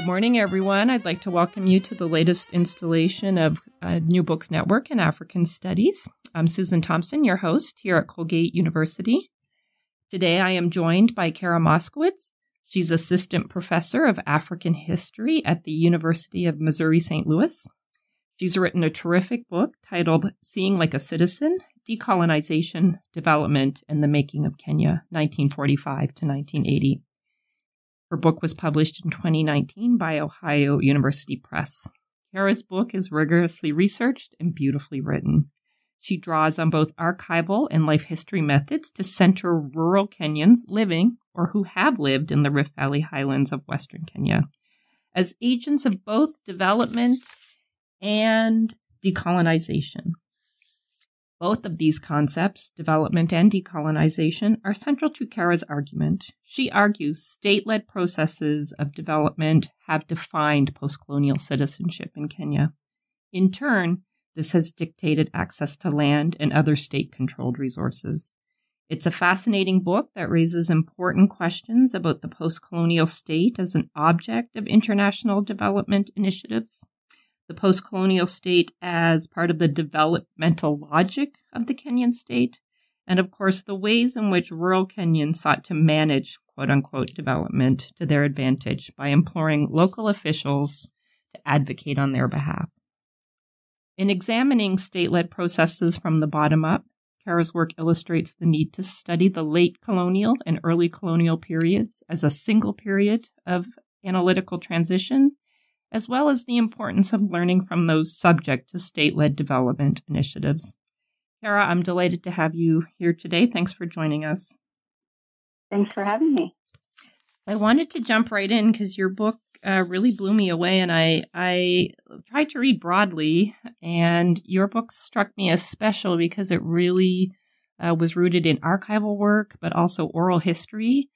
Good morning, everyone. I'd like to welcome you to the latest installation of uh, New Books Network in African Studies. I'm Susan Thompson, your host here at Colgate University. Today, I am joined by Kara Moskowitz. She's assistant professor of African history at the University of Missouri St. Louis. She's written a terrific book titled Seeing Like a Citizen Decolonization, Development, and the Making of Kenya, 1945 to 1980. Her book was published in 2019 by Ohio University Press. Kara's book is rigorously researched and beautifully written. She draws on both archival and life history methods to center rural Kenyans living or who have lived in the Rift Valley highlands of Western Kenya as agents of both development and decolonization. Both of these concepts, development and decolonization, are central to Kara's argument. She argues state led processes of development have defined post colonial citizenship in Kenya. In turn, this has dictated access to land and other state controlled resources. It's a fascinating book that raises important questions about the post colonial state as an object of international development initiatives the post colonial state as part of the developmental logic of the Kenyan state, and of course, the ways in which rural Kenyans sought to manage quote unquote development to their advantage by imploring local officials to advocate on their behalf. In examining state led processes from the bottom up, Kara's work illustrates the need to study the late colonial and early colonial periods as a single period of analytical transition as well as the importance of learning from those subject to state led development initiatives. Kara, I'm delighted to have you here today. Thanks for joining us. Thanks for having me. I wanted to jump right in because your book uh, really blew me away, and I I tried to read broadly, and your book struck me as special because it really uh, was rooted in archival work, but also oral history,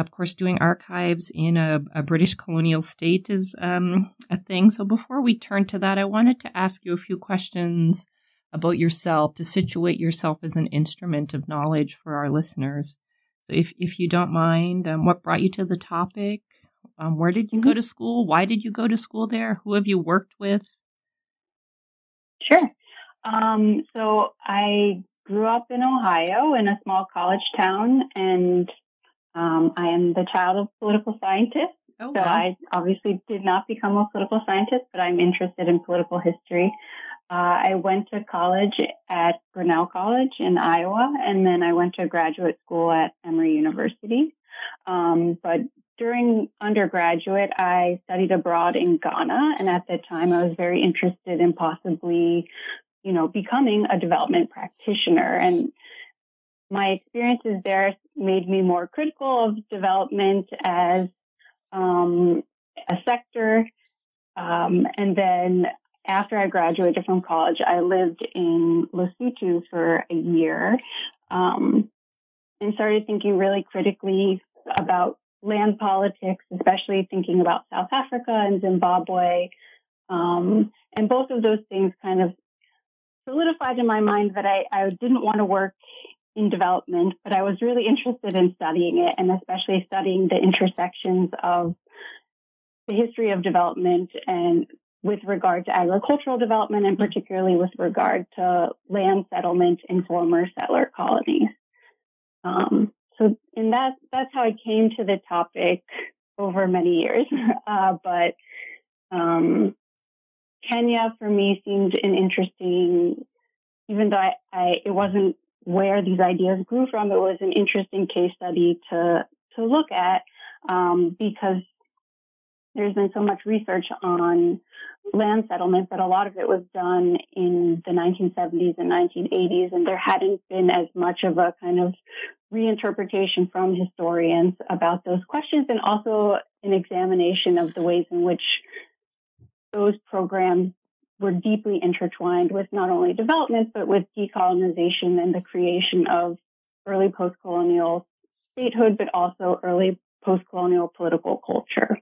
of course, doing archives in a, a British colonial state is um, a thing. So before we turn to that, I wanted to ask you a few questions about yourself to situate yourself as an instrument of knowledge for our listeners. So if, if you don't mind, um, what brought you to the topic? Um, where did you mm-hmm. go to school? Why did you go to school there? Who have you worked with? Sure. Um, so I grew up in Ohio in a small college town and um, I am the child of political scientists. Oh, so. I obviously did not become a political scientist, but I'm interested in political history. Uh, I went to college at Grinnell College in Iowa, and then I went to graduate school at Emory University. Um, but during undergraduate, I studied abroad in Ghana, and at that time, I was very interested in possibly, you know, becoming a development practitioner. And my experiences there made me more critical of development as um, a sector. Um, and then after I graduated from college, I lived in Lesotho for a year um, and started thinking really critically about land politics, especially thinking about South Africa and Zimbabwe. Um, and both of those things kind of solidified in my mind that I, I didn't want to work in development, but I was really interested in studying it and especially studying the intersections of the history of development and with regard to agricultural development and particularly with regard to land settlement in former settler colonies. Um, so and that, that's how I came to the topic over many years. Uh, but um, Kenya for me seemed an interesting, even though I, I, it wasn't where these ideas grew from. It was an interesting case study to to look at um, because there's been so much research on land settlement, but a lot of it was done in the 1970s and 1980s, and there hadn't been as much of a kind of reinterpretation from historians about those questions and also an examination of the ways in which those programs were deeply intertwined with not only development, but with decolonization and the creation of early post colonial statehood, but also early post colonial political culture.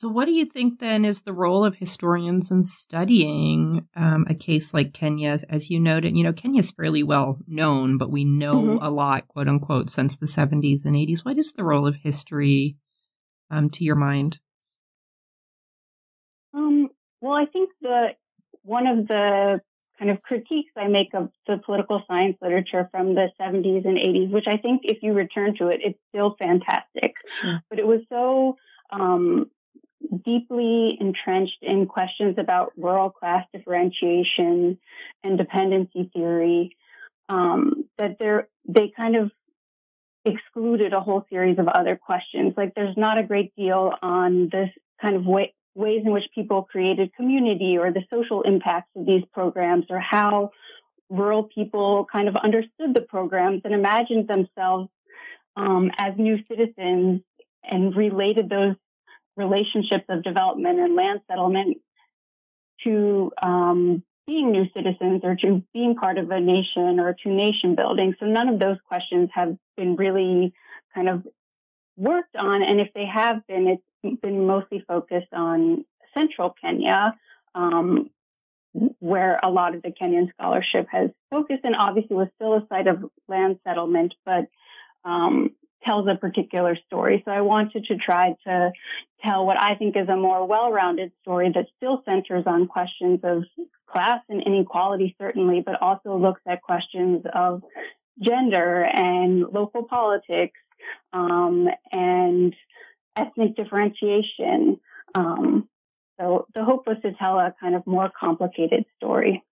So, what do you think then is the role of historians in studying um, a case like Kenya? As you noted, you know, Kenya is fairly well known, but we know mm-hmm. a lot, quote unquote, since the 70s and 80s. What is the role of history um, to your mind? Well, I think the one of the kind of critiques I make of the political science literature from the 70s and 80s, which I think if you return to it, it's still fantastic. Mm. But it was so um, deeply entrenched in questions about rural class differentiation and dependency theory um, that they they kind of excluded a whole series of other questions. Like there's not a great deal on this kind of way, ways in which people created community or the social impacts of these programs or how rural people kind of understood the programs and imagined themselves um, as new citizens and related those relationships of development and land settlement to um, being new citizens or to being part of a nation or to nation building. So none of those questions have been really kind of worked on. And if they have been, it's been mostly focused on central Kenya, um, where a lot of the Kenyan scholarship has focused and obviously was still a site of land settlement, but um, tells a particular story. So I wanted to try to tell what I think is a more well-rounded story that still centers on questions of class and inequality, certainly, but also looks at questions of gender and local politics um, and ethnic differentiation. Um, so the hope was to tell a kind of more complicated story.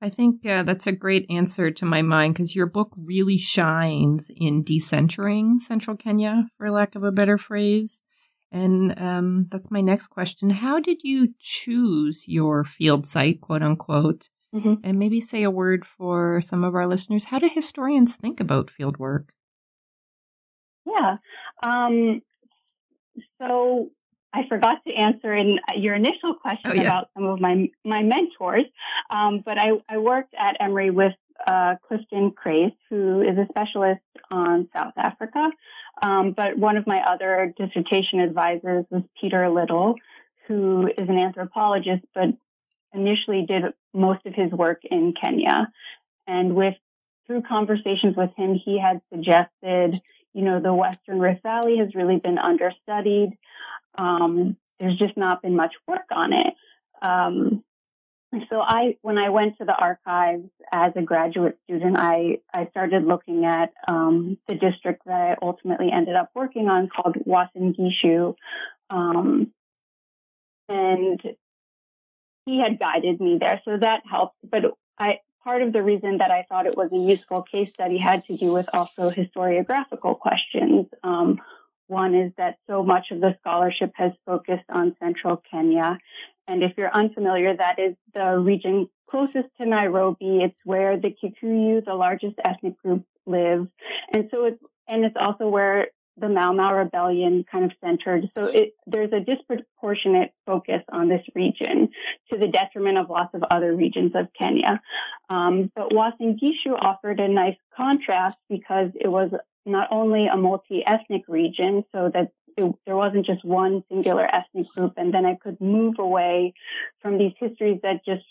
I think uh, that's a great answer to my mind because your book really shines in decentering central Kenya, for lack of a better phrase. And um, that's my next question. How did you choose your field site, quote unquote? Mm-hmm. And maybe say a word for some of our listeners. How do historians think about field work? Yeah. Um, so I forgot to answer in your initial question oh, yeah. about some of my my mentors, um, but I, I worked at Emory with uh, Clifton Crais, who is a specialist on South Africa. Um, but one of my other dissertation advisors was Peter Little, who is an anthropologist, but initially did most of his work in Kenya. And with through conversations with him, he had suggested, you know, the Western Rift Valley has really been understudied. Um, there's just not been much work on it. Um, so I, when I went to the archives as a graduate student, I, I started looking at um, the district that I ultimately ended up working on called Uasin Gishu. Um, and he had guided me there, so that helped. But I, part of the reason that I thought it was a useful case study had to do with also historiographical questions. Um, one is that so much of the scholarship has focused on central Kenya. And if you're unfamiliar, that is the region closest to Nairobi. It's where the Kikuyu, the largest ethnic group, live. And so it's, and it's also where the Mau Mau rebellion kind of centered. So it, there's a disproportionate focus on this region to the detriment of lots of other regions of Kenya. Um, but Uasin Gishu offered a nice contrast because it was not only a multi-ethnic region, so that it, there wasn't just one singular ethnic group, and then I could move away from these histories that just,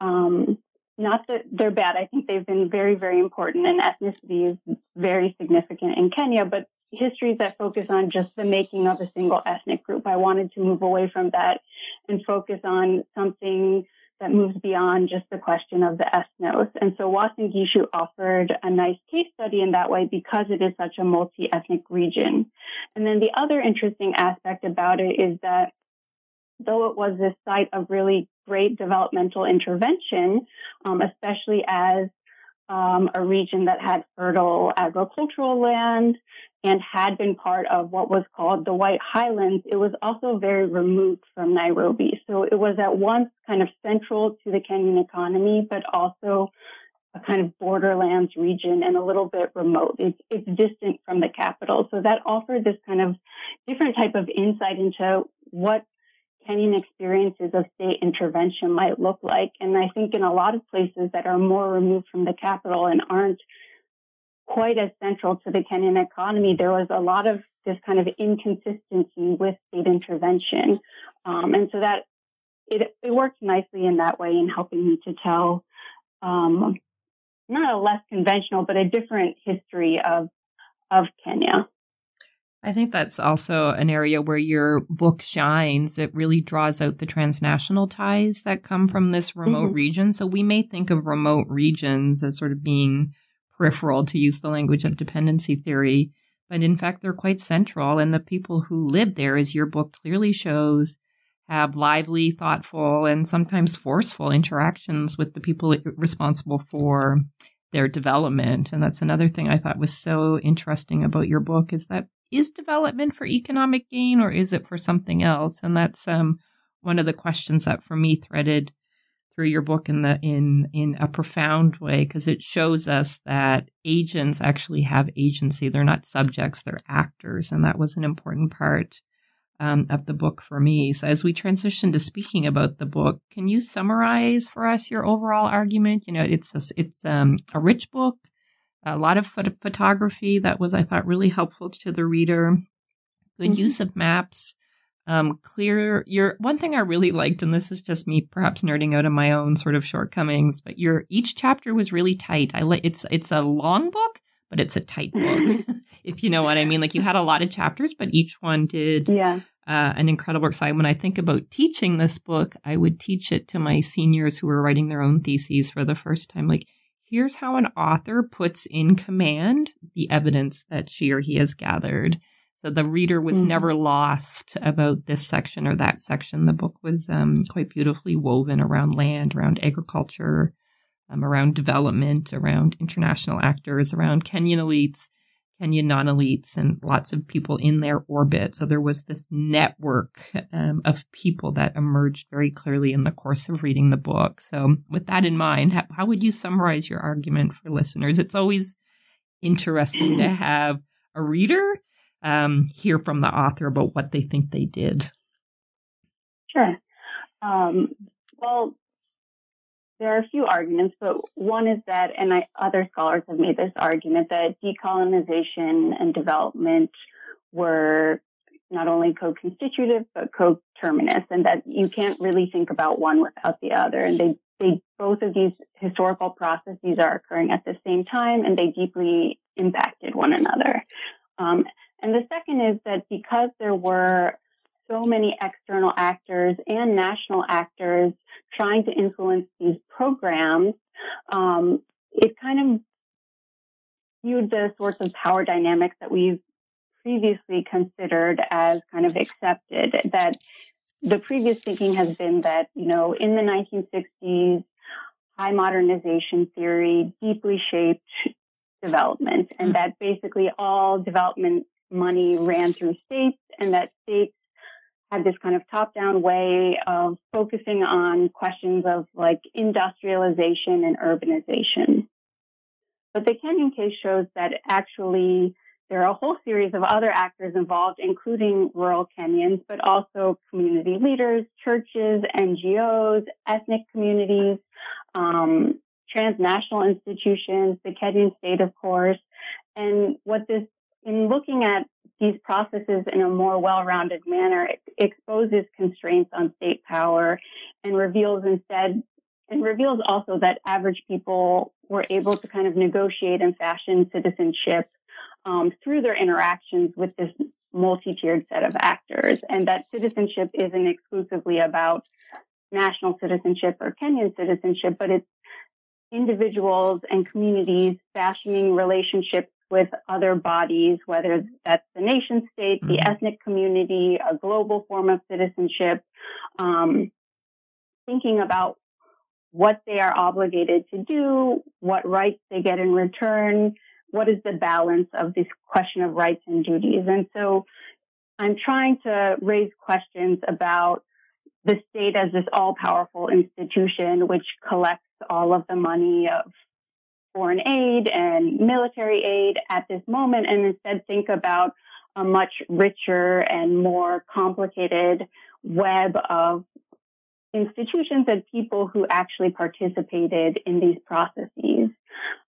um, not that they're bad. I think they've been very, very important, and ethnicity is very significant in Kenya, but histories that focus on just the making of a single ethnic group. I wanted to move away from that and focus on something that moves beyond just the question of the ethnos. And so Uasin Gishu offered a nice case study in that way because it is such a multi-ethnic region. And then the other interesting aspect about it is that though it was this site of really great developmental intervention, um, especially as um, a region that had fertile agricultural land and had been part of what was called the White Highlands, it was also very removed from Nairobi. So it was at once kind of central to the Kenyan economy, but also a kind of borderlands region and a little bit remote. It's, it's distant from the capital. So that offered this kind of different type of insight into what Kenyan experiences of state intervention might look like. And I think in a lot of places that are more removed from the capital and aren't quite as central to the Kenyan economy, there was a lot of this kind of inconsistency with state intervention. Um, and so that it, it worked nicely in that way in helping me to tell um, not a less conventional, but a different history of of Kenya. I think that's also an area where your book shines. It really draws out the transnational ties that come from this remote mm-hmm. region. So we may think of remote regions as sort of being peripheral, to use the language of dependency theory, but in fact, they're quite central. And the people who live there, as your book clearly shows, have lively, thoughtful, and sometimes forceful interactions with the people responsible for their development. And that's another thing I thought was so interesting about your book is that is development for economic gain or is it for something else? And that's um, one of the questions that for me threaded through your book in the in in a profound way because it shows us that agents actually have agency. They're not subjects, they're actors, and that was an important part um, of the book for me. So as we transition to speaking about the book, can you summarize for us your overall argument? You know, it's a, it's um, a rich book a lot of phot- photography that was, I thought, really helpful to the reader. Good mm-hmm. use of maps. Um, clear your one thing I really liked, and this is just me perhaps nerding out on my own sort of shortcomings, but your each chapter was really tight. I like it's it's a long book, but it's a tight book, if you know what I mean. Like you had a lot of chapters, but each one did yeah. Uh, an incredible excitement. When I think about teaching this book, I would teach it to my seniors who were writing their own theses for the first time. Like, here's how an author puts in command the evidence that she or he has gathered. So the reader was mm-hmm. never lost about this section or that section. The book was um, quite beautifully woven around land, around agriculture, um, around development, around international actors, around Kenyan elites. Kenyan non elites and lots of people in their orbit. So there was this network um, of people that emerged very clearly in the course of reading the book. So, with that in mind, how, how would you summarize your argument for listeners? It's always interesting to have a reader um, hear from the author about what they think they did. Sure. Um, well, there are a few arguments, but one is that, and I, other scholars have made this argument, that decolonization and development were not only co-constitutive but co-terminus, and that you can't really think about one without the other. And they, they both of these historical processes are occurring at the same time, and they deeply impacted one another. Um, and the second is that because there were so many external actors and national actors trying to influence these programs, um, it kind of viewed the sorts of power dynamics that we've previously considered as kind of accepted. That the previous thinking has been that, you know, in the 1960s, high modernization theory deeply shaped development and mm-hmm. that basically all development money ran through states and that states had this kind of top down way of focusing on questions of like industrialization and urbanization. But the Kenyan case shows that actually there are a whole series of other actors involved, including rural Kenyans, but also community leaders, churches, NGOs, ethnic communities, um, transnational institutions, the Kenyan state, of course. And what this, in looking at these processes in a more well-rounded manner it exposes constraints on state power and reveals instead and reveals also that average people were able to kind of negotiate and fashion citizenship um, through their interactions with this multi-tiered set of actors and that citizenship isn't exclusively about national citizenship or Kenyan citizenship, but it's individuals and communities fashioning relationships with other bodies, whether that's the nation state, the mm-hmm. ethnic community, a global form of citizenship, um, thinking about what they are obligated to do, what rights they get in return, what is the balance of this question of rights and duties. And so I'm trying to raise questions about the state as this all powerful institution which collects all of the money of foreign aid and military aid at this moment and instead think about a much richer and more complicated web of institutions and people who actually participated in these processes.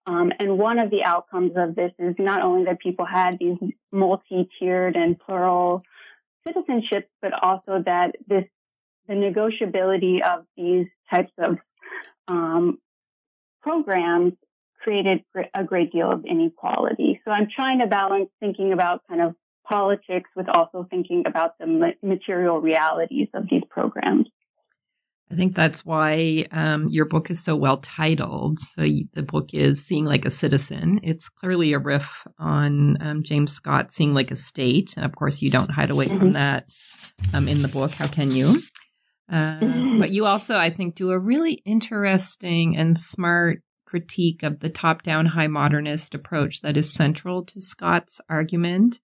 Um, and one of the outcomes of this is not only that people had these multi-tiered and plural citizenships, but also that this the negotiability of these types of um, programs created a great deal of inequality. So I'm trying to balance thinking about kind of politics with also thinking about the material realities of these programs. I think that's why um, your book is so well titled. So you, the book is Seeing Like a Citizen. It's clearly a riff on um, James Scott Seeing Like a State. And of course, you don't hide away mm-hmm. from that um, in the book. How can you? Uh, mm-hmm. But you also, I think, do a really interesting and smart critique of the top down high modernist approach that is central to Scott's argument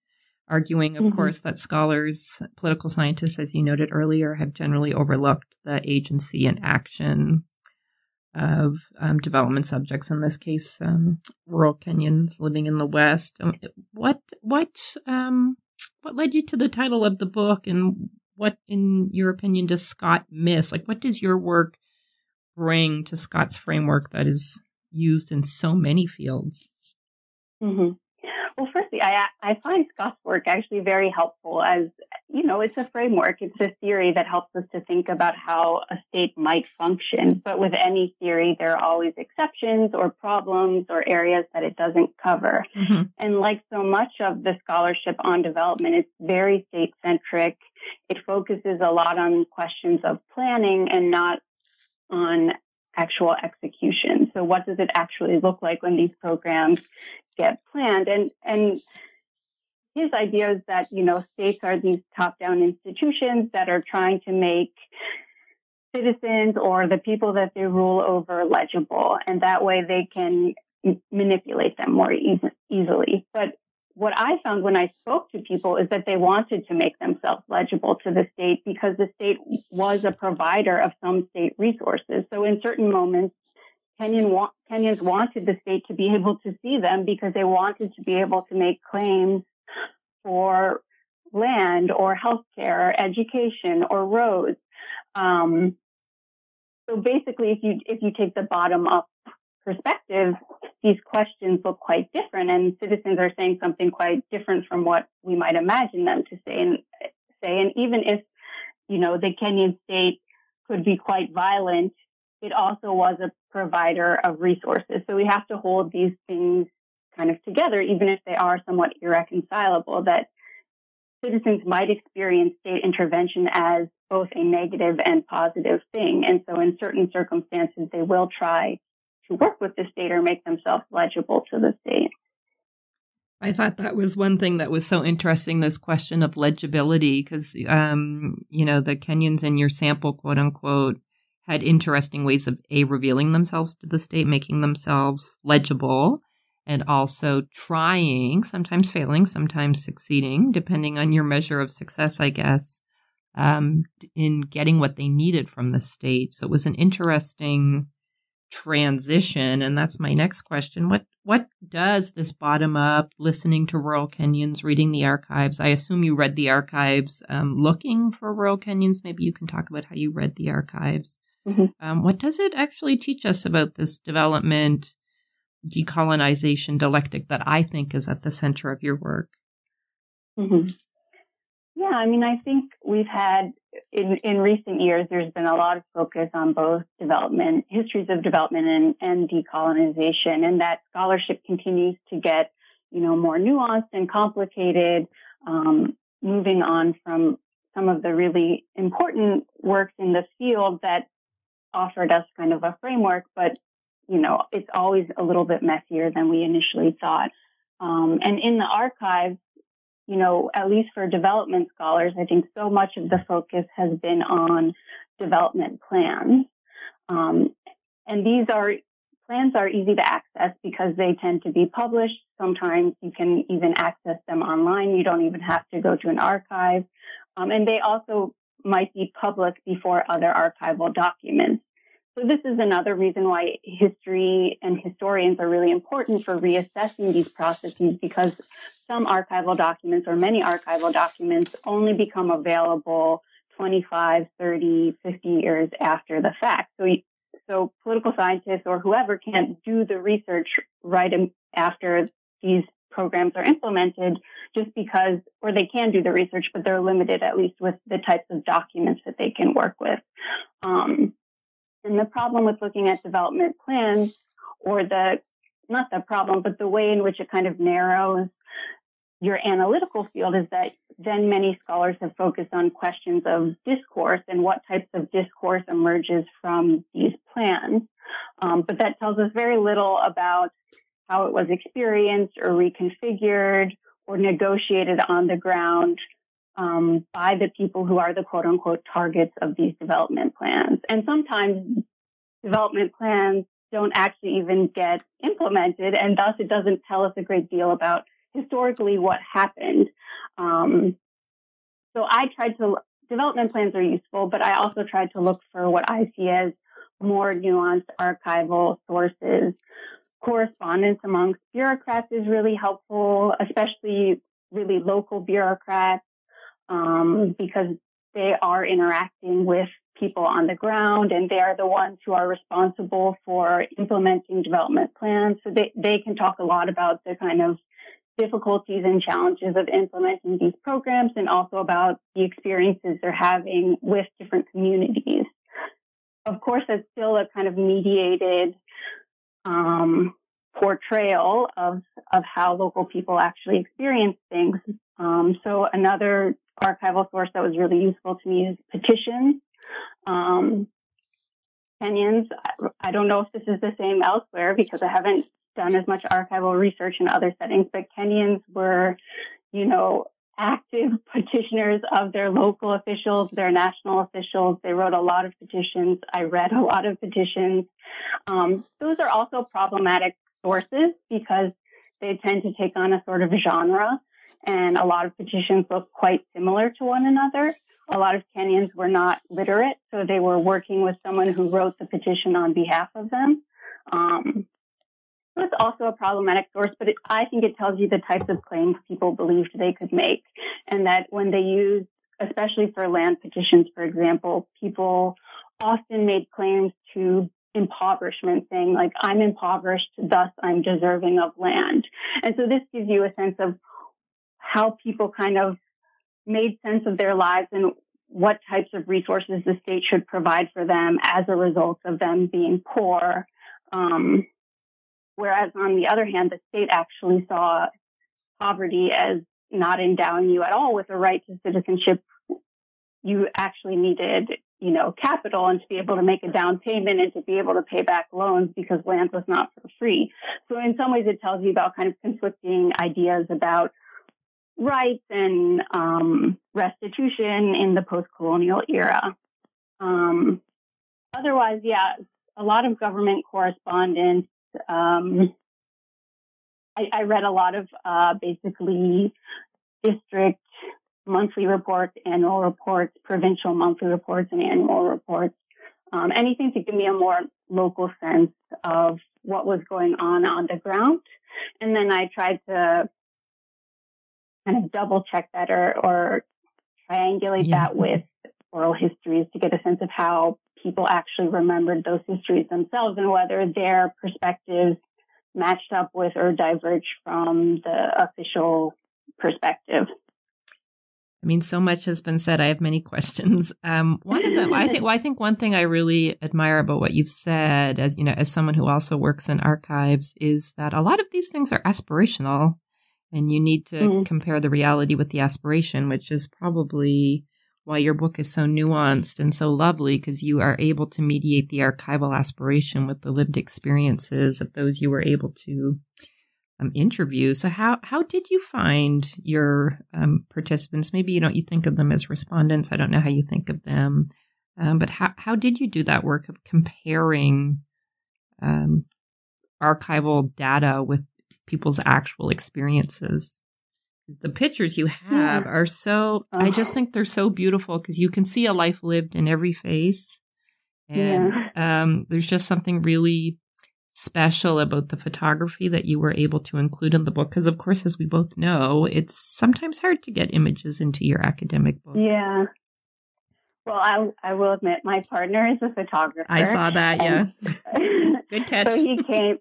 arguing, of mm-hmm. course, that scholars, political scientists, as you noted earlier, have generally overlooked the agency and action of um, development subjects. In this case, um, rural Kenyans living in the West. Um, what what um, what led you to the title of the book, and what, in your opinion, does Scott miss? Like, what does your work bring to Scott's framework that is used in so many fields? Mm-hmm. Well, firstly, I, I find Scott's work actually very helpful as, you know, it's a framework. It's a theory that helps us to think about how a state might function. But with any theory, there are always exceptions or problems or areas that it doesn't cover. Mm-hmm. And like so much of the scholarship on development, it's very state centric. It focuses a lot on questions of planning and not on actual execution. So what does it actually look like when these programs get planned? And, and his idea is that, you know, states are these top down institutions that are trying to make citizens or the people that they rule over legible. And that way they can manipulate them more easily. But what I found when I spoke to people is that they wanted to make themselves legible to the state because the state was a provider of some state resources. So in certain moments, Kenyan wa- Kenyans wanted the state to be able to see them because they wanted to be able to make claims for land or healthcare or education or roads. Um, so basically, if you if you take the bottom up perspective, these questions look quite different, and citizens are saying something quite different from what we might imagine them to say. And say, and even if you know the Kenyan state could be quite violent, it also was a provider of resources. So we have to hold these things kind of together, even if they are somewhat irreconcilable. That citizens might experience state intervention as both a negative and positive thing. And so in certain circumstances, they will try to work with the state or make themselves legible to the state. I thought that was one thing that was so interesting this question of legibility, because, um, you know, the Kenyans in your sample, quote unquote, had interesting ways of A, revealing themselves to the state, making themselves legible, and also trying, sometimes failing, sometimes succeeding, depending on your measure of success, I guess, um, in getting what they needed from the state. So it was an interesting transition? And that's my next question. What what does this bottom up listening to rural kenyans reading the archives i assume you read the archives um, looking for rural kenyans. Maybe you can talk about how you read the archives. Mm-hmm. um, what does it actually teach us about this development decolonization dialectic that i think is at the center of your work? Mm-hmm. Yeah, I mean, I think we've had in, in recent years, there's been a lot of focus on both development, histories of development and, and decolonization, and that scholarship continues to get, you know, more nuanced and complicated, um, moving on from some of the really important works in the field that offered us kind of a framework, but, you know, it's always a little bit messier than we initially thought. Um, and in the archives, you know, at least for development scholars, I think so much of the focus has been on development plans. Um, and these are plans are easy to access because they tend to be published. Sometimes you can even access them online. You don't even have to go to an archive. Um, and they also might be public before other archival documents. So this is another reason why history and historians are really important for reassessing these processes because some archival documents or many archival documents only become available 25, 30, 50 years after the fact. So, so political scientists or whoever can't do the research right after these programs are implemented just because, or they can do the research, but they're limited at least with the types of documents that they can work with. Um, and the problem with looking at development plans or the, not the problem, but the way in which it kind of narrows your analytical field is that then many scholars have focused on questions of discourse and what types of discourse emerges from these plans. Um, but that tells us very little about how it was experienced or reconfigured or negotiated on the ground um, by the people who are the quote unquote targets of these development plans. And sometimes development plans don't actually even get implemented, and thus it doesn't tell us a great deal about historically what happened. Um, so I tried to, development plans are useful, but I also tried to look for what I see as more nuanced archival sources. Correspondence amongst bureaucrats is really helpful, especially really local bureaucrats, um, because they are interacting with people on the ground and they are the ones who are responsible for implementing development plans. So they, they can talk a lot about the kind of difficulties and challenges of implementing these programs and also about the experiences they're having with different communities. Of course, it's still a kind of mediated um, portrayal of, of how local people actually experience things. Um, so another archival source that was really useful to me is petitions. Um, Kenyans, I don't know if this is the same elsewhere because I haven't done as much archival research in other settings, but Kenyans were, you know, active petitioners of their local officials, their national officials. They wrote a lot of petitions. I read a lot of petitions. Um, those are also problematic sources because they tend to take on a sort of genre, and a lot of petitions look quite similar to one another. A lot of Kenyans were not literate, so they were working with someone who wrote the petition on behalf of them. Um, so it's also a problematic source, but it, I think it tells you the types of claims people believed they could make. And that when they use, especially for land petitions, for example, people often made claims to impoverishment, saying like, I'm impoverished, thus I'm deserving of land. And so this gives you a sense of how people kind of made sense of their lives and what types of resources the state should provide for them as a result of them being poor. Um, Whereas on the other hand, the state actually saw poverty as not endowing you at all with a right to citizenship. You actually needed, you know, capital and to be able to make a down payment and to be able to pay back loans because land was not for free. So in some ways, it tells you about kind of conflicting ideas about rights and um, restitution in the post-colonial era. Um, otherwise, yeah, a lot of government correspondence um, I, I, read a lot of uh, basically district monthly reports, annual reports, provincial monthly reports, and annual reports. Um, anything to give me a more local sense of what was going on on the ground. And then I tried to kind of double check that or, or triangulate yeah. that with oral histories to get a sense of how people actually remembered those histories themselves and whether their perspectives matched up with or diverged from the official perspective. I mean, so much has been said. I have many questions. Um, one of them, I think, well, I think one thing I really admire about what you've said, as you know, as someone who also works in archives, is that a lot of these things are aspirational, and you need to mm-hmm. compare the reality with the aspiration, which is probably why your book is so nuanced and so lovely because you are able to mediate the archival aspiration with the lived experiences of those you were able to um, interview. So how how did you find your um, participants? Maybe you don't you think of them as respondents. I don't know how you think of them, um, but how how did you do that work of comparing um, archival data with people's actual experiences? the pictures you have yeah. are so oh. i just think they're so beautiful because you can see a life lived in every face And yeah. um, there's just something really special about the photography that you were able to include in the book. Because, of course, as we both know, it's sometimes hard to get images into your academic book. Yeah. Well, I, I will admit, my partner is a photographer. I saw that, yeah. Good catch. so he came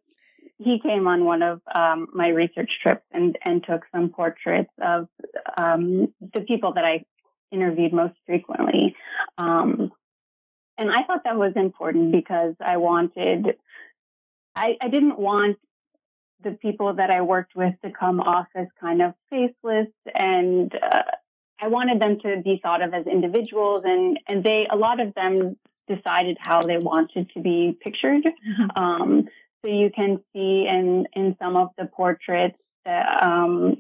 he came on one of um, my research trips and, and took some portraits of um, the people that I interviewed most frequently. Um, and I thought that was important because I wanted, I, I didn't want the people that I worked with to come off as kind of faceless and uh, I wanted them to be thought of as individuals and, and they, a lot of them decided how they wanted to be pictured. Mm-hmm. Um, so you can see in, in some of the portraits that, um,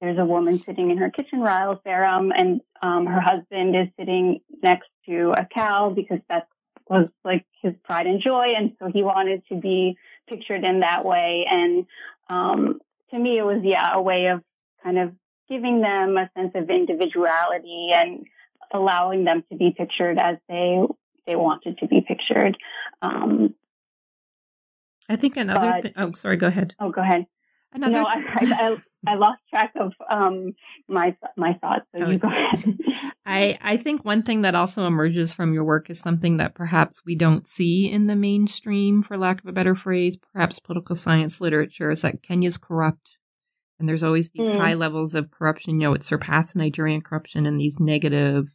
there's a woman sitting in her kitchen pyrethrum and, um, her husband is sitting next to a cow because that was like his pride and joy. And so he wanted to be pictured in that way. And, um, to me, it was, yeah, a way of kind of giving them a sense of individuality and allowing them to be pictured as they they wanted to be pictured. Um, I think another. But, th- oh, sorry. Go ahead. Oh, go ahead. Another. No, I, I, I, lost track of um, my my thoughts. So oh, you go ahead. I I think one thing that also emerges from your work is something that perhaps we don't see in the mainstream, for lack of a better phrase, perhaps political science literature, is that Kenya's corrupt. And there's always these mm. high levels of corruption. You know, it surpassed Nigerian corruption and these negative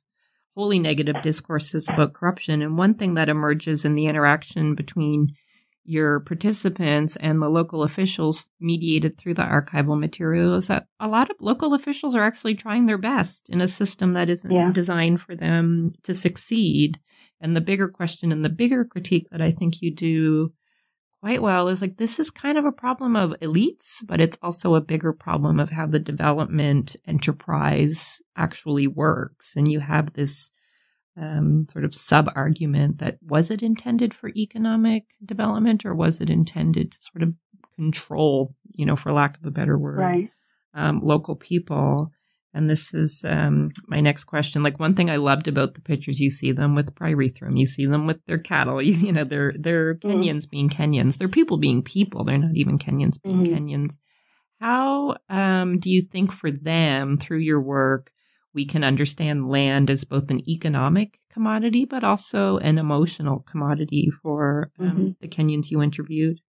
wholly negative discourses about corruption. And one thing that emerges in the interaction between your participants and the local officials mediated through the archival material is that a lot of local officials are actually trying their best in a system that isn't yeah. designed for them to succeed. And the bigger question and the bigger critique that I think you do quite well is like this is kind of a problem of elites, but it's also a bigger problem of how the development enterprise actually works. And you have this um, sort of sub argument that was it intended for economic development or was it intended to sort of control, you know, for lack of a better word, right. um, local people? And this is um, my next question. Like one thing I loved about the pictures, you see them with pyrethrum, you see them with their cattle. You, you know, they're they're mm. Kenyans being Kenyans. They're people being people. They're not even Kenyans being mm. Kenyans. How um, do you think for them through your work we can understand land as both an economic commodity, but also an emotional commodity for um, mm-hmm. the Kenyans you interviewed?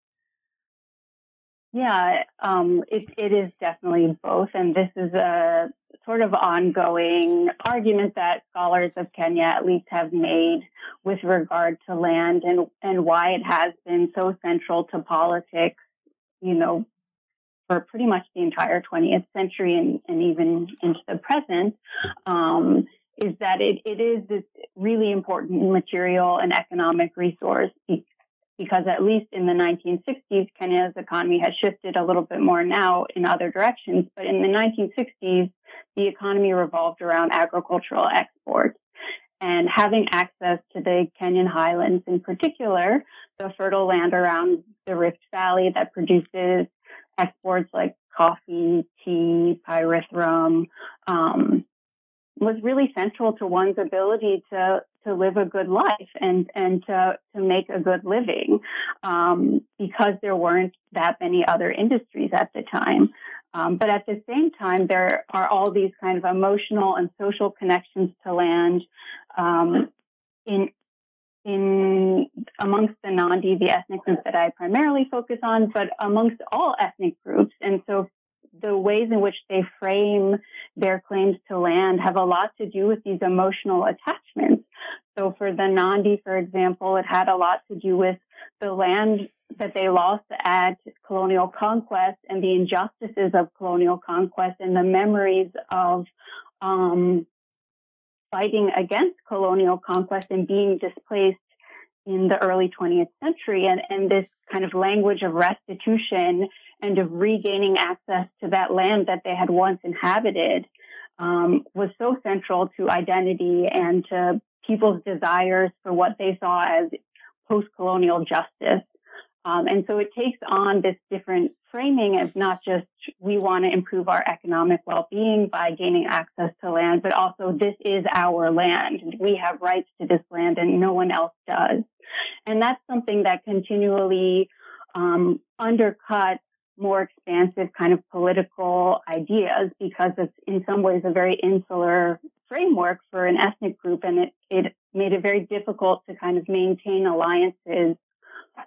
Yeah, um, it, it is definitely both. And this is a sort of ongoing argument that scholars of Kenya at least have made with regard to land and, and why it has been so central to politics, you know, for pretty much the entire 20th century and, and even into the present, um, is that it, it is this really important material and economic resource because at least in the 1960s, Kenya's economy has shifted a little bit more now in other directions. But in the 1960s, the economy revolved around agricultural exports. And having access to the Kenyan highlands in particular, the fertile land around the Rift Valley that produces exports like coffee, tea, pyrethrum, um, was really central to one's ability to to live a good life and and to to make a good living um, because there weren't that many other industries at the time. Um, but at the same time, there are all these kind of emotional and social connections to land um, in in amongst the Nandi, the ethnic group that I primarily focus on, but amongst all ethnic groups. And so the ways in which they frame their claims to land have a lot to do with these emotional attachments. So for the Nandi, for example, it had a lot to do with the land that they lost at colonial conquest and the injustices of colonial conquest and the memories of um, fighting against colonial conquest and being displaced in the early 20th century and, and this kind of language of restitution and of regaining access to that land that they had once inhabited um, was so central to identity and to people's desires for what they saw as post-colonial justice. Um, and so it takes on this different framing as not just we want to improve our economic well-being by gaining access to land, but also this is our land. We have rights to this land and no one else does. And that's something that continually um, undercut more expansive kind of political ideas because it's in some ways a very insular framework for an ethnic group and it, it made it very difficult to kind of maintain alliances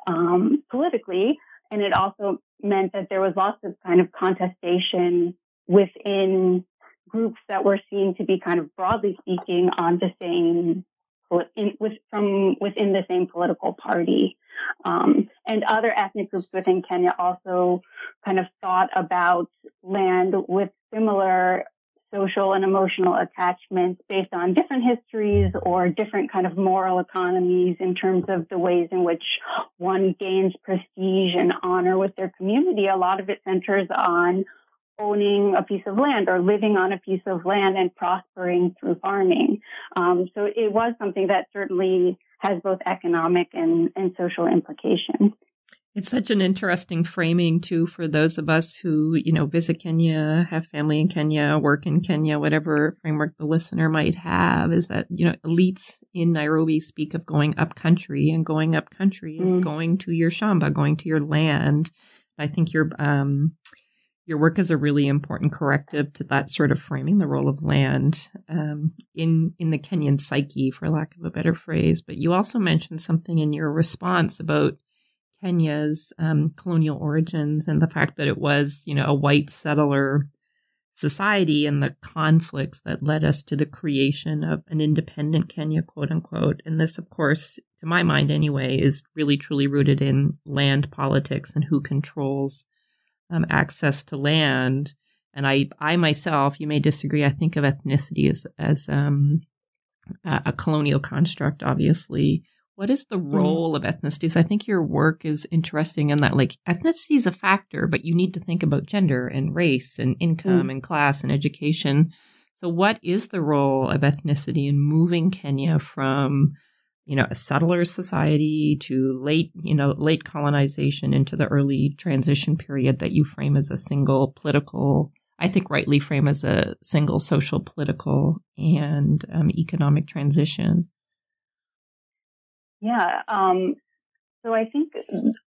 um, politically and it also meant that there was lots of kind of contestation within groups that were seen to be kind of broadly speaking on the same in, with, from within the same political party. Um, and other ethnic groups within Kenya also kind of thought about land with similar social and emotional attachments based on different histories or different kind of moral economies in terms of the ways in which one gains prestige and honor with their community. A lot of it centers on owning a piece of land or living on a piece of land and prospering through farming. Um, so it was something that certainly has both economic and, and social implications. It's such an interesting framing too for those of us who, you know, visit Kenya, have family in Kenya, work in Kenya, whatever framework the listener might have, is that, you know, elites in Nairobi speak of going up country and going up country is mm. going to your shamba, going to your land. I think your um your work is a really important corrective to that sort of framing the role of land um, in in the Kenyan psyche, for lack of a better phrase. But you also mentioned something in your response about Kenya's um, colonial origins and the fact that it was, you know, a white settler society and the conflicts that led us to the creation of an independent Kenya, quote unquote. And this, of course, to my mind anyway, is really truly rooted in land politics and who controls um, access to land. And I, I myself, you may disagree, I think of ethnicity as, as um, a, a colonial construct, obviously, what is the mm-hmm. role of ethnicities? I think your work is interesting in that, like, ethnicity is a factor, but you need to think about gender and race and income mm. and class and education. So, what is the role of ethnicity in moving Kenya from, you know, a settler society to late, you know, late colonization into the early transition period that you frame as a single political, I think rightly frame as a single social, political, and um, economic transition? Yeah. Um, so I think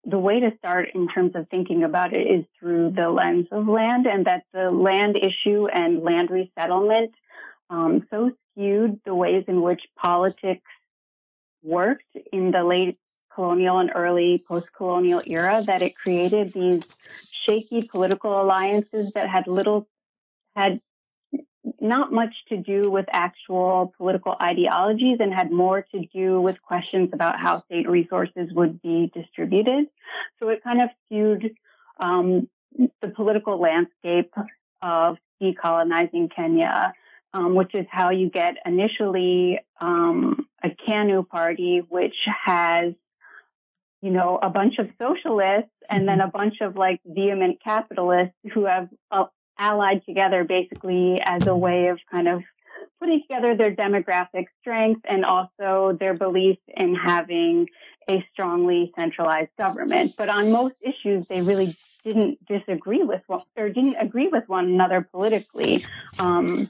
the way to start in terms of thinking about it is through the lens of land and that the land issue and land resettlement um, so skewed the ways in which politics worked in the late colonial and early post-colonial era that it created these shaky political alliances that had little had not much to do with actual political ideologies and had more to do with questions about how state resources would be distributed. So it kind of skewed um, the political landscape of decolonizing Kenya, um, which is how you get initially um, a KANU party, which has you know, a bunch of socialists and then a bunch of like vehement capitalists who have uh, allied together basically as a way of kind of putting together their demographic strength and also their belief in having a strongly centralized government. But on most issues, they really didn't disagree with one, or didn't agree with one another politically. Um,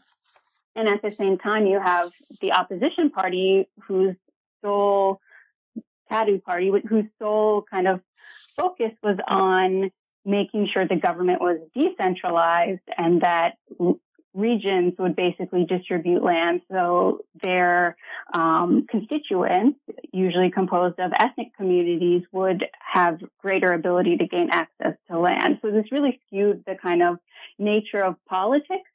and at the same time, you have the opposition party whose sole KADU party, whose sole kind of focus was on making sure the government was decentralized and that regions would basically distribute land so their um, constituents, usually composed of ethnic communities, would have greater ability to gain access to land. So this really skewed the kind of nature of politics.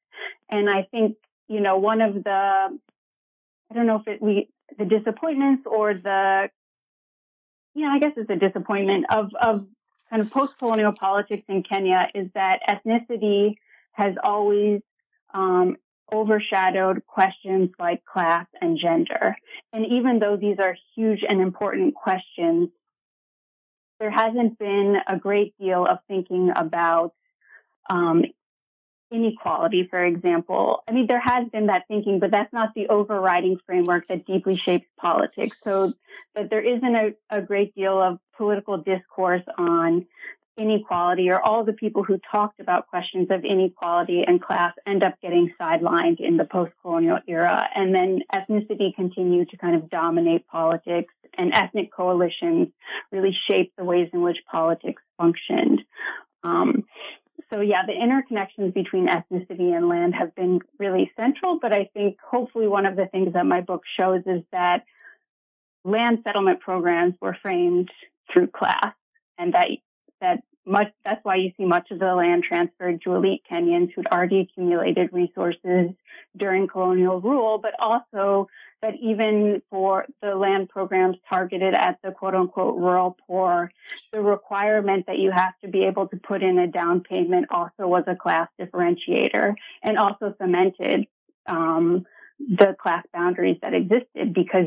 And I think, you know, one of the, I don't know if it, we, the disappointments or the, yeah, I guess it's a disappointment of, of kind of post-colonial politics in Kenya is that ethnicity has always um, overshadowed questions like class and gender. And even though these are huge and important questions, there hasn't been a great deal of thinking about um, inequality, for example. I mean, there has been that thinking, but that's not the overriding framework that deeply shapes politics. So that there isn't a, a great deal of political discourse on inequality or all the people who talked about questions of inequality and class end up getting sidelined in the post-colonial era. And then ethnicity continued to kind of dominate politics and ethnic coalitions really shaped the ways in which politics functioned. Um, so yeah, the interconnections between ethnicity and land have been really central, but I think hopefully one of the things that my book shows is that land settlement programs were framed through class and that that much that's why you see much of the land transferred to elite Kenyans who'd already accumulated resources during colonial rule, but also that even for the land programs targeted at the quote unquote rural poor, the requirement that you have to be able to put in a down payment also was a class differentiator and also cemented um, the class boundaries that existed because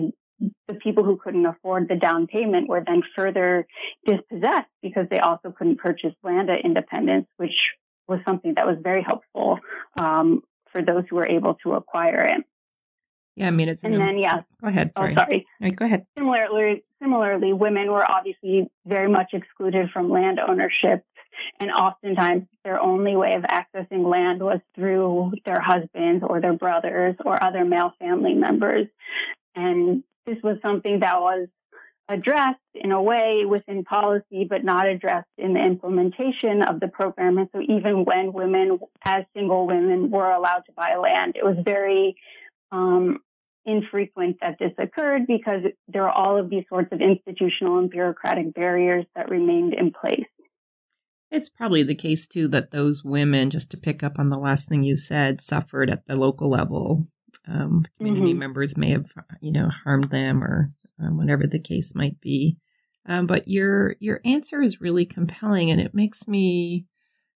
the people who couldn't afford the down payment were then further dispossessed because they also couldn't purchase land at independence, which was something that was very helpful um, for those who were able to acquire it. Yeah, I mean it's and then yeah. Go ahead. Sorry. Oh, sorry. No, go ahead. Similarly, similarly, women were obviously very much excluded from land ownership, and oftentimes their only way of accessing land was through their husbands or their brothers or other male family members. And this was something that was addressed in a way within policy, but not addressed in the implementation of the program. And so even when women, as single women, were allowed to buy land, it was very um, infrequent that this occurred because there are all of these sorts of institutional and bureaucratic barriers that remained in place. It's probably the case too that those women, just to pick up on the last thing you said, suffered at the local level um, community mm-hmm. members may have, you know, harmed them or um, whatever the case might be. Um, but your your answer is really compelling, and it makes me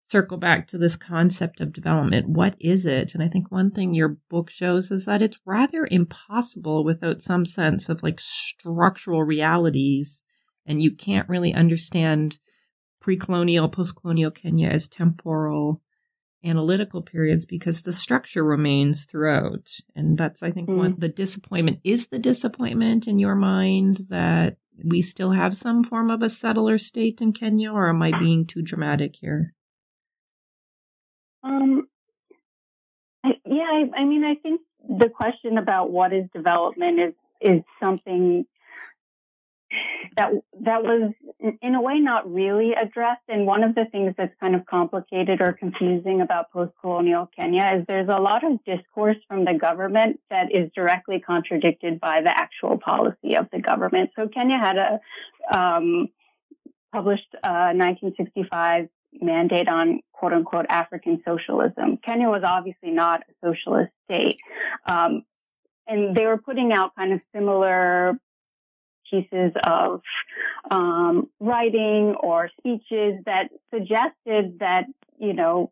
circle back to this concept of development. What is it? And I think one thing your book shows is that it's rather impossible without some sense of like structural realities, and you can't really understand pre-colonial, post-colonial Kenya as temporal analytical periods because the structure remains throughout. And that's, I think, mm. one the disappointment is the disappointment in your mind that we still have some form of a settler state in Kenya, or am I being too dramatic here? Um, I, yeah, I, I mean, I think the question about what is development is is something that that was in a way not really addressed. And one of the things that's kind of complicated or confusing about post-colonial Kenya is there's a lot of discourse from the government that is directly contradicted by the actual policy of the government. So Kenya had a um, published a 1965 mandate on quote unquote African socialism. Kenya was obviously not a socialist state. Um, and they were putting out kind of similar pieces of um, writing or speeches that suggested that, you know,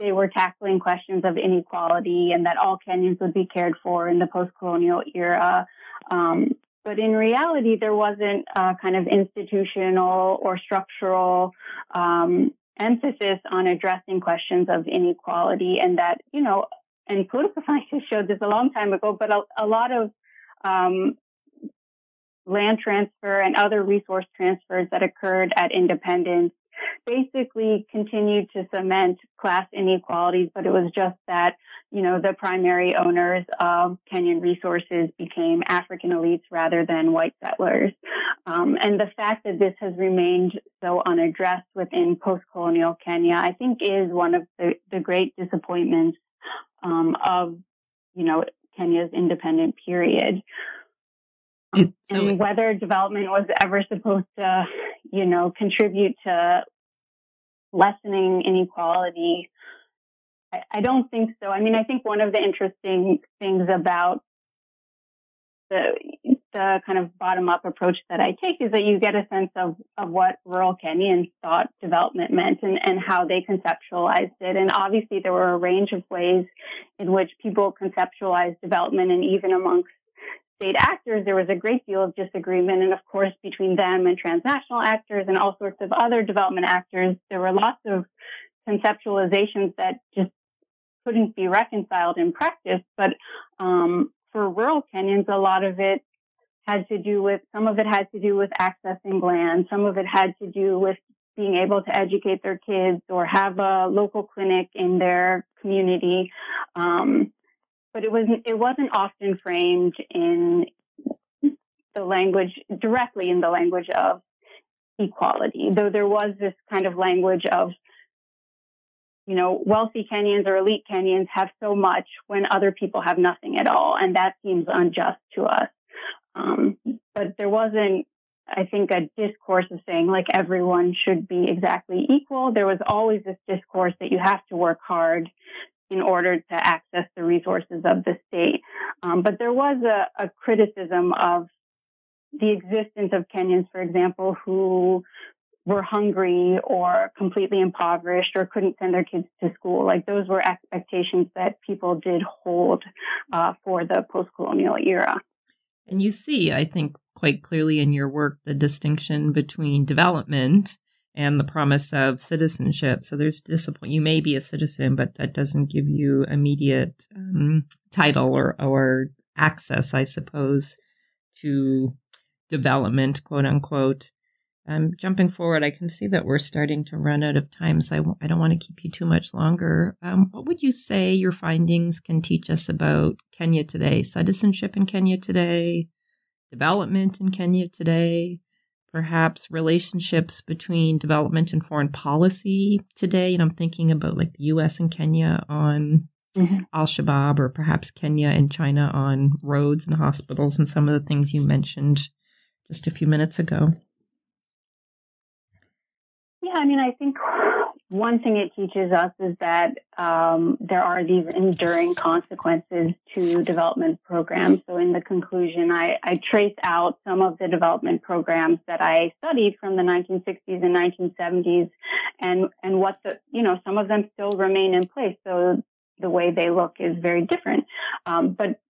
they were tackling questions of inequality and that all Kenyans would be cared for in the post-colonial era. Um, but in reality, there wasn't a kind of institutional or structural um, emphasis on addressing questions of inequality, and that you know, and political scientists showed this a long time ago. But a, a lot of um, land transfer and other resource transfers that occurred at independence basically continued to cement class inequalities, but it was just that, you know, the primary owners of Kenyan resources became African elites rather than white settlers. Um, and the fact that this has remained so unaddressed within post-colonial Kenya, I think is one of the, the great disappointments um, of, you know, Kenya's independent period. It, um, so and it, whether development was ever supposed to, you know, contribute to lessening inequality, I, I don't think so. I mean, I think one of the interesting things about the the kind of bottom up approach that I take is that you get a sense of, of what rural Kenyans thought development meant and, and how they conceptualized it. And obviously there were a range of ways in which people conceptualized development and even amongst state actors, there was a great deal of disagreement. And of course, between them and transnational actors and all sorts of other development actors, there were lots of conceptualizations that just couldn't be reconciled in practice. But um, for rural Kenyans, a lot of it had to do with, some of it had to do with accessing land. Some of it had to do with being able to educate their kids or have a local clinic in their community. Um, but it wasn't it wasn't often framed in the language directly in the language of equality, though there was this kind of language of you know, wealthy Kenyans or elite Kenyans have so much when other people have nothing at all. And that seems unjust to us. Um, but there wasn't, I think, a discourse of saying like everyone should be exactly equal. There was always this discourse that you have to work hard in order to access the resources of the state. Um, but there was a, a criticism of the existence of Kenyans, for example, who were hungry or completely impoverished or couldn't send their kids to school. Like those were expectations that people did hold uh, for the post-colonial era. And you see, I think, quite clearly in your work the distinction between development and the promise of citizenship. So there's discipline. You may be a citizen, but that doesn't give you immediate um, title or or access, I suppose, to development, quote unquote. Um, jumping forward, I can see that we're starting to run out of time, so I w- I don't want to keep you too much longer. Um, what would you say your findings can teach us about Kenya today? Citizenship in Kenya today, development in Kenya today, perhaps relationships between development and foreign policy today. And I'm thinking about like the US and Kenya on mm-hmm. Al Shabaab, or perhaps Kenya and China on roads and hospitals, and some of the things you mentioned just a few minutes ago. Yeah, I mean, I think one thing it teaches us is that um, there are these enduring consequences to development programs. So, in the conclusion, I, I trace out some of the development programs that I studied from the 1960s and 1970s, and and what the you know some of them still remain in place. So the way they look is very different, um, but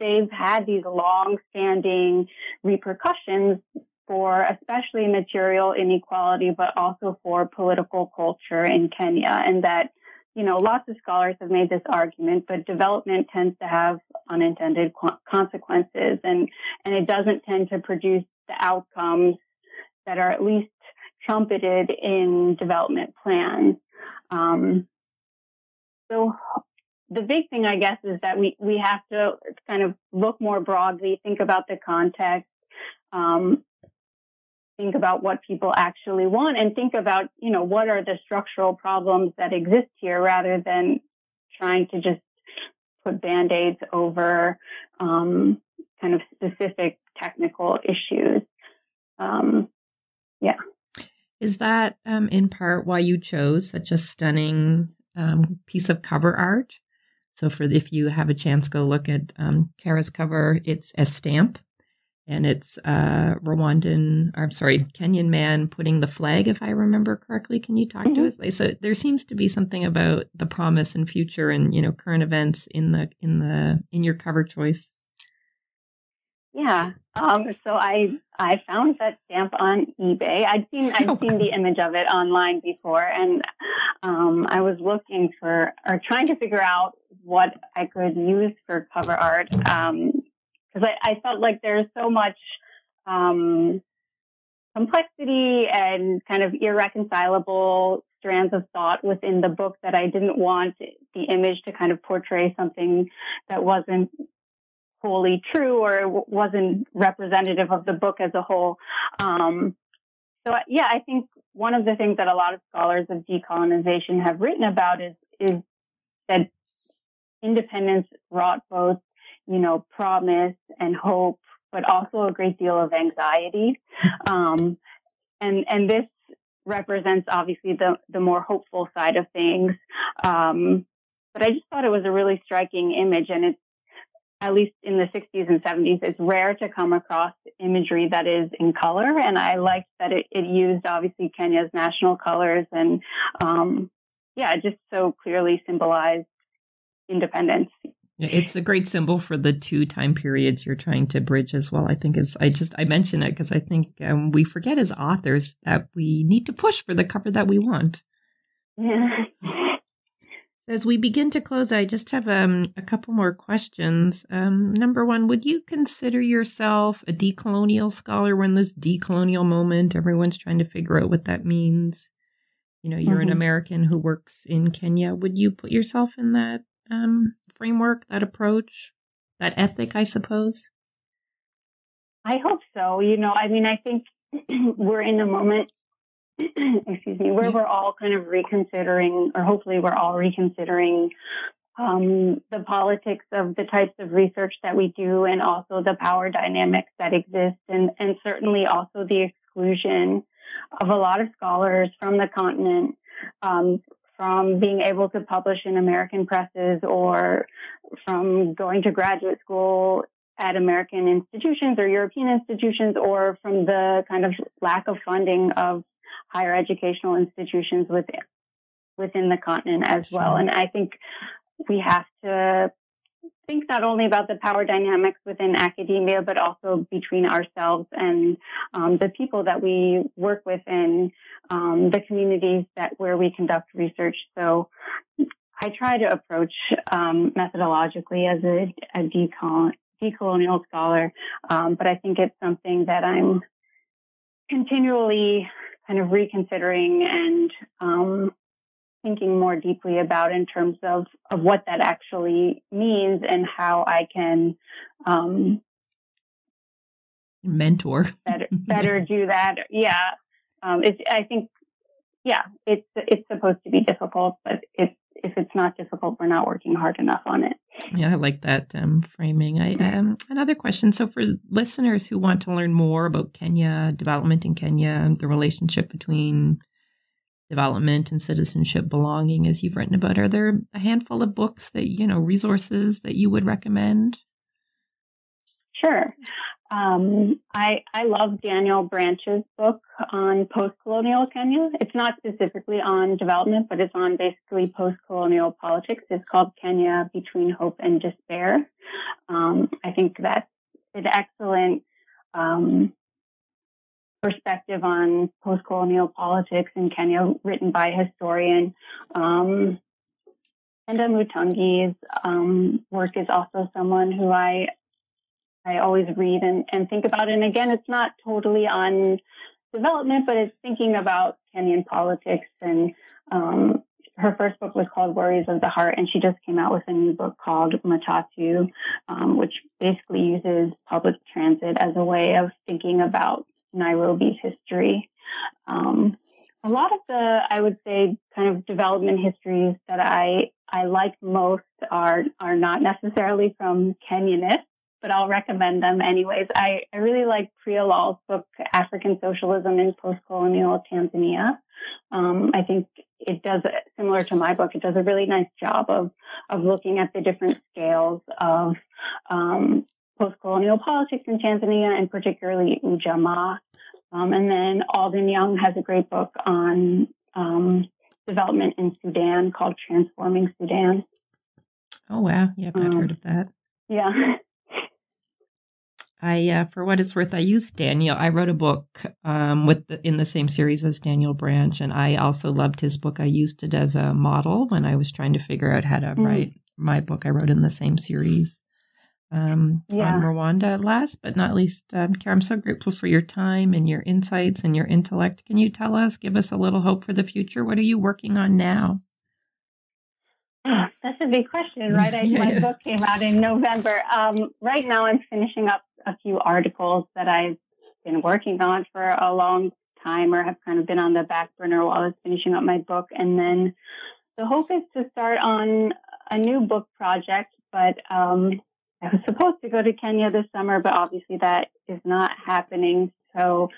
they've had these long-standing repercussions for especially material inequality, but also for political culture in Kenya. And that, you know, lots of scholars have made this argument, but development tends to have unintended consequences and, and it doesn't tend to produce the outcomes that are at least trumpeted in development plans. Um, so the big thing, I guess, is that we, we have to kind of look more broadly, think about the context, um, think about what people actually want and think about, you know, what are the structural problems that exist here rather than trying to just put band-aids over um, kind of specific technical issues. Um, yeah. Is that um, in part why you chose such a stunning um, piece of cover art? So, for if you have a chance, go look at um, Kara's cover. It's a stamp and it's uh Rwandan, I'm sorry, Kenyan man putting the flag, if I remember correctly. Can you talk mm-hmm. to us? So there seems to be something about the promise and future and you know current events in the in the in your cover choice. Yeah. Um, so I I found that stamp on eBay. I'd seen I'd oh. seen the image of it online before, and um, I was looking for or trying to figure out what I could use for cover art. Um, because I, I, felt like there's so much um, complexity and kind of irreconcilable strands of thought within the book that I didn't want the image to kind of portray something that wasn't wholly true or wasn't representative of the book as a whole. Um, so yeah, I think one of the things that a lot of scholars of decolonization have written about is is that independence wrought both you know, promise and hope, but also a great deal of anxiety. Um, and, and this represents obviously the, the more hopeful side of things. Um, but I just thought it was a really striking image and it's, at least in the 60s and 70s, it's rare to come across imagery that is in color. And I liked that it, it used obviously Kenya's national colors and, um, yeah, just so clearly symbolized independence. It's a great symbol for the two time periods you're trying to bridge as well. I think is I just I mention it because I think um, we forget as authors that we need to push for the cover that we want. Yeah. As we begin to close, I just have um, a couple more questions. Um, number one, would you consider yourself a decolonial scholar? We're in this decolonial moment. Everyone's trying to figure out what that means. You know, you're mm-hmm. an American who works in Kenya. Would you put yourself in that um, framework, that approach, that ethic, I suppose? I hope so. You know, I mean, I think we're in a moment excuse me, where we're all kind of reconsidering, or hopefully we're all reconsidering um, the politics of the types of research that we do and also the power dynamics that exist and, and certainly also the exclusion of a lot of scholars from the continent um, from being able to publish in American presses or from going to graduate school at American institutions or European institutions or from the kind of lack of funding of higher educational institutions within within the continent as well. And I think we have to think not only about the power dynamics within academia, but also between ourselves and um, the people that we work with in um, the communities that where we conduct research. So I try to approach um, methodologically as a, a decol- decolonial scholar, um, but I think it's something that I'm continually kind of reconsidering and um, thinking more deeply about in terms of, of what that actually means and how I can um, mentor better, better do that. Yeah, um, it's, I think yeah, it's it's supposed to be difficult, but it's if it's not difficult, we're not working hard enough on it. Yeah, I like that um, framing. I um, another question. So, for listeners who want to learn more about Kenya, development in Kenya, the relationship between development and citizenship belonging, as you've written about, are there a handful of books that you know resources that you would recommend? Sure. Um, I I love Daniel Branch's book on post-colonial Kenya. It's not specifically on development, but it's on basically post-colonial politics. It's called Kenya Between Hope and Despair. Um, I think that's an excellent um, perspective on post-colonial politics in Kenya, written by historian. Um, Kenda Mutongi's um, work is also someone who I I always read and, and think about. And again, it's not totally on development, but it's thinking about Kenyan politics. And um, her first book was called Worries of the Heart, and she just came out with a new book called Matatu, um, which basically uses public transit as a way of thinking about Nairobi's history. Um, a lot of the, I would say, kind of development histories that I I like most are are not necessarily from Kenyanists, but I'll recommend them anyways. I, I really like Priya Lal's book, African Socialism in Postcolonial Tanzania. Um, I think it does, similar to my book, it does a really nice job of, of looking at the different scales of um, postcolonial politics in Tanzania and particularly Ujamaa. Um, and then Alden Young has a great book on um, development in Sudan called Transforming Sudan. Oh, wow. Yep, I've heard um, of that. Yeah. I, uh, for what it's worth, I used Daniel. I wrote a book um, with the, in the same series as Daniel Branch, and I also loved his book. I used it as a model when I was trying to figure out how to mm. write my book. I wrote in the same series um, yeah. on Rwanda. Last but not least, um, Kara, I'm so grateful for your time and your insights and your intellect. Can you tell us, give us a little hope for the future? What are you working on now? That's a big question, right? I, yeah. My book came out in November. Um, right now, I'm finishing up a few articles that I've been working on for a long time or have kind of been on the back burner while I was finishing up my book. And then the hope is to start on a new book project, but um, I was supposed to go to Kenya this summer, but obviously that is not happening. So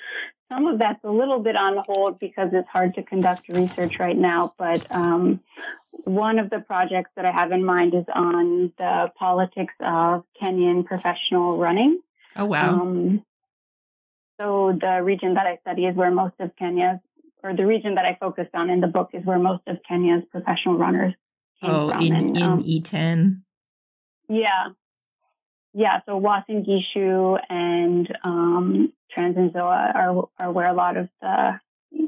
some of that's a little bit on hold because it's hard to conduct research right now. But um, one of the projects that I have in mind is on the politics of Kenyan professional running. Oh, wow. Um, so the region that I study is where most of Kenya's, or the region that I focused on in the book is where most of Kenya's professional runners came oh, from. in, and, in um, Iten? Yeah. Yeah, so Uasin Gishu and um, Trans Nzoia are, are where a lot of the,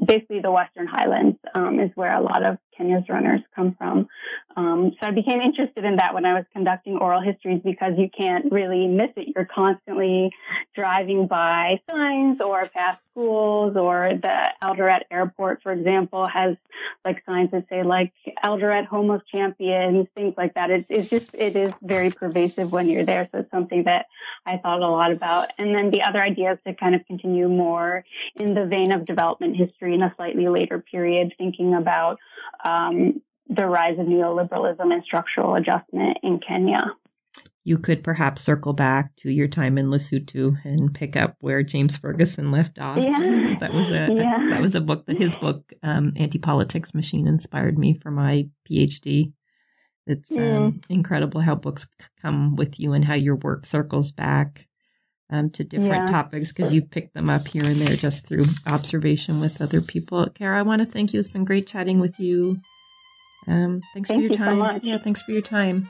basically the Western Highlands um, is where a lot of Kenya's runners come from. Um, so I became interested in that when I was conducting oral histories because you can't really miss it. You're constantly driving by signs or past schools or the Eldoret airport, for example, has like signs that say like Eldoret home of champions, things like that. It's, it's just, it is very pervasive when you're there. So it's something that I thought a lot about. And then the other idea is to kind of continue more in the vein of development history in a slightly later period, thinking about um, the rise of neoliberalism and structural adjustment in Kenya. You could perhaps circle back to your time in Lesotho and pick up where James Ferguson left off. Yeah. that was a yeah. that was a book that his book um, Anti Politics Machine inspired me for my PhD. It's mm. um, incredible how books come with you and how your work circles back um, to different yeah. topics because you pick them up here and there just through observation with other people. Kara, I want to thank you. It's been great chatting with you. Um, thanks thank for your time. So yeah, thanks for your time.